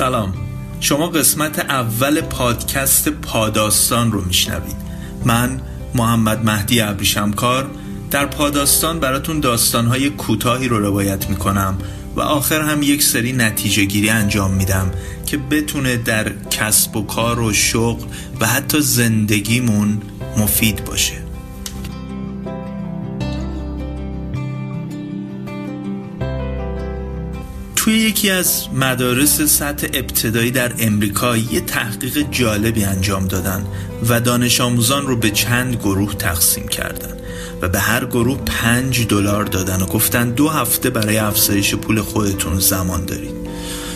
سلام. شما قسمت اول پادکست پاداستان رو میشنوید. من محمد مهدی ابریشمکار در پاداستان براتون داستانهای کوتاهی رو روایت می‌کنم و آخر هم یک سری نتیجه گیری انجام میدم که بتونه در کسب و کار و شغل و حتی زندگیمون مفید باشه. توی یکی از مدارس سطح ابتدایی در امریکا یه تحقیق جالبی انجام دادن و دانش آموزان رو به چند گروه تقسیم کردن و به هر گروه پنج دلار دادن و گفتن دو هفته برای افزایش پول خودتون زمان دارید.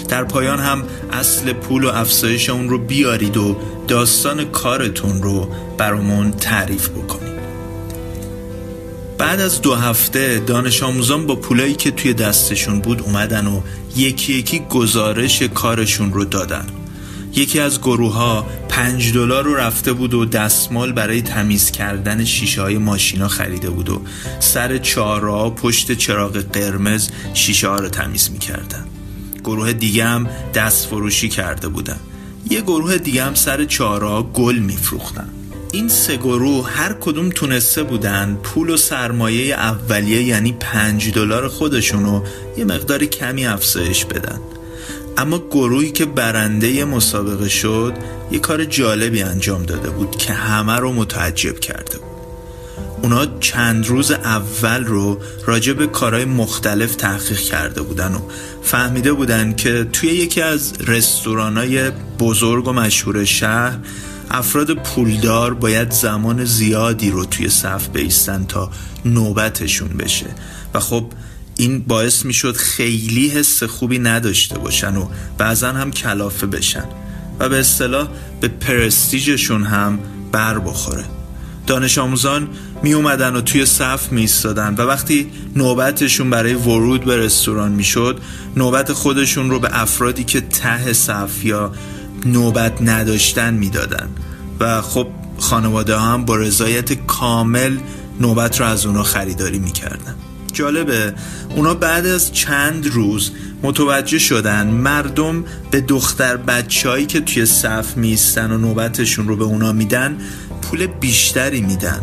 در پایان هم اصل پول و افزایش اون رو بیارید و داستان کارتون رو برامون تعریف بکنید. بعد از دو هفته دانش آموزان با پولایی که توی دستشون بود اومدن و یکی یکی گزارش کارشون رو دادن. یکی از گروه ها پنج دلار رو رفته بود و دستمال برای تمیز کردن شیشه های ماشینا خریده بود و سر چهارراه پشت چراغ قرمز شیشه ها رو تمیز می‌کردن. گروه دیگه هم دست فروشی کرده بودن. یه گروه دیگه هم سر چهارراه گل میفروختن. این سه گروه هر کدوم تونسته بودن پول و سرمایه اولیه یعنی پنج دلار خودشونو یه مقدار کمی افزایش بدن. اما گروهی که برنده مسابقه شد یه کار جالبی انجام داده بود که همه رو متعجب کرده بود. اونا چند روز اول رو راجع به کارهای مختلف تحقیق کرده بودن و فهمیده بودن که توی یکی از رستورانای بزرگ و مشهور شهر افراد پولدار باید زمان زیادی رو توی صف بیستن تا نوبتشون بشه. و خب این باعث می‌شد خیلی حس خوبی نداشته باشن و بعضا هم کلافه بشن و به اصطلاح به پرستیجشون هم بر بخوره. دانش آموزان می اومدن و توی صف می ایستادن و وقتی نوبتشون برای ورود به رستوران می شد نوبت خودشون رو به افرادی که ته صف یا نوبت نداشتن می‌دادن. و خب خانواده هم با رضایت کامل نوبت رو از اونا خریداری می‌کردن. جالبه. اونا بعد از چند روز متوجه شدن مردم به دختر بچههایی که توی صف میستن و نوبتشون رو به اونا میدن پول بیشتری میدن.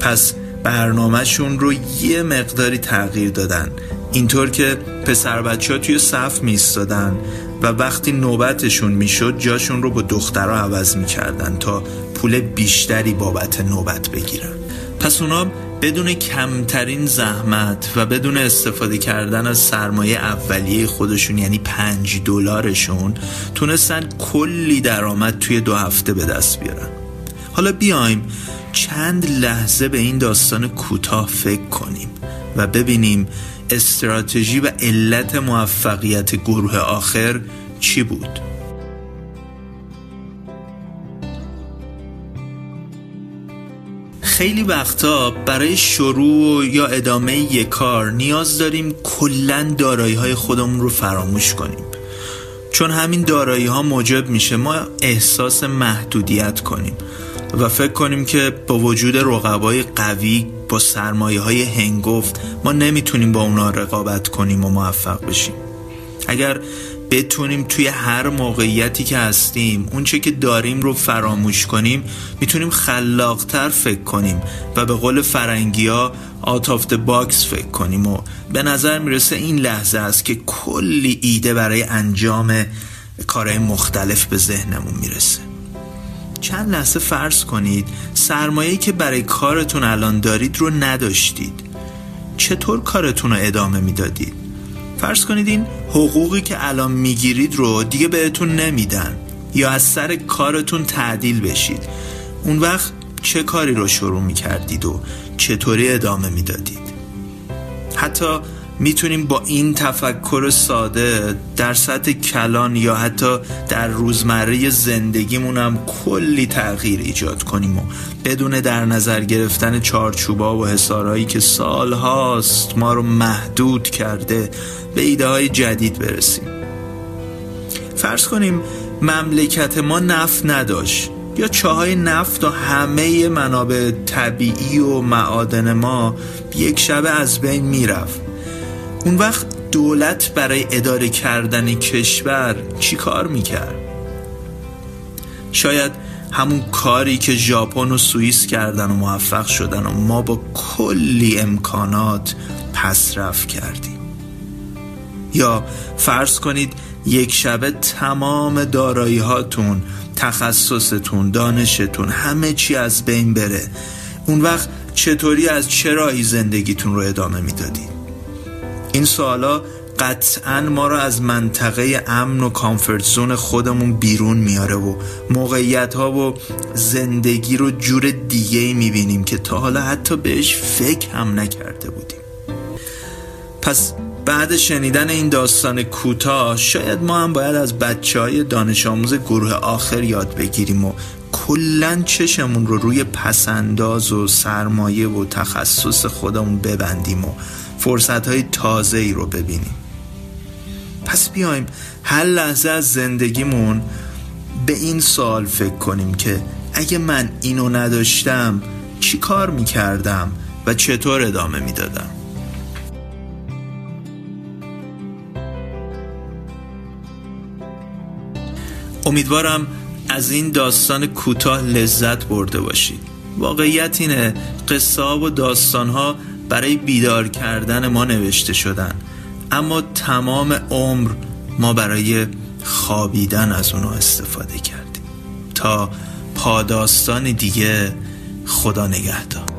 پس برنامهشون رو یه مقداری تغییر دادن. اینطور که پسر بچه ها توی صف میستادن و وقتی نوبتشون می‌شد جاشون رو با دخترها عوض می‌کردن تا پول بیشتری بابت نوبت بگیرن. پس اونا بدون کمترین زحمت و بدون استفاده کردن از سرمایه اولیه خودشون یعنی پنج دلارشون تونستن کلی درآمد توی دو هفته به دست بیارن. حالا بیایم چند لحظه به این داستان کوتاه فکر کنیم و ببینیم استراتژی و علت موفقیت گروه آخر چی بود؟ خیلی وقتا برای شروع یا ادامه یک کار نیاز داریم کلا دارایی های خودمون رو فراموش کنیم چون همین دارایی ها موجب میشه ما احساس محدودیت کنیم و فکر کنیم که با وجود رقبای قوی با سرمایه های هنگفت ما نمی‌تونیم با اونا رقابت کنیم و موفق بشیم. اگر بتونیم توی هر موقعیتی که هستیم اونچه که داریم رو فراموش کنیم می‌تونیم خلاقتر فکر کنیم و به قول فرنگی ها out of the box فکر کنیم و به نظر می‌رسه این لحظه است که کلی ایده برای انجام کارهای مختلف به ذهنمون می‌رسه. چند لحظه فرض کنید سرمایه‌ای که برای کارتون الان دارید رو نداشتید. چطور کارتون رو ادامه می‌دادید؟ فرض کنید این حقوقی که الان می‌گیرید رو دیگه بهتون نمیدن یا از سر کارتون تعدیل بشید. اون وقت چه کاری رو شروع می‌کردید و چطوری ادامه می‌دادید؟ حتی می‌تونیم با این تفکر ساده در سطح کلان یا حتی در روزمره زندگیمون هم کلی تغییر ایجاد کنیم و بدون در نظر گرفتن چارچوبا و حسارهایی که سالهاست ما رو محدود کرده به ایده های جدید برسیم. فرض کنیم مملکت ما نفت نداشت یا چاهای نفت و همه منابع طبیعی و معادن ما یک شب از بین می‌رفت. اون وقت دولت برای اداره کردن کشور چی کار می‌کرد؟ شاید همون کاری که ژاپن و سوئیس کردن و موفق شدن و ما با کلی امکانات پسرف کردیم. یا فرض کنید یک شبه تمام دارایی هاتون تخصصتون دانشتون همه چی از بین بره. اون وقت چطوری از چه راهی زندگیتون رو ادامه می‌دادید؟ این سوالا قطعا ما رو از منطقه امن و کامفورت زون خودمون بیرون میاره و موقعیت ها و زندگی رو جور دیگه ای می‌بینیم که تا حالا حتی بهش فکر هم نکرده بودیم. پس بعد شنیدن این داستان کوتاه شاید ما هم باید از بچه های دانش آموز گروه آخر یاد بگیریم و کلا چشمون رو روی پسنداز و سرمایه و تخصص خودمون ببندیم و فرصت های تازه ای رو ببینیم. پس بیایم هر لحظه از زندگیمون به این سوال فکر کنیم که اگه من اینو نداشتم چی کار می‌کردم و چطور ادامه می‌دادم؟ امیدوارم از این داستان کوتاه لذت برده باشید. واقعیت اینه قصه و داستان ها برای بیدار کردن ما نوشته شدن. اما تمام عمر ما برای خوابیدن از اونها استفاده کردیم. تا پاداستان دیگه خدا نگهدار.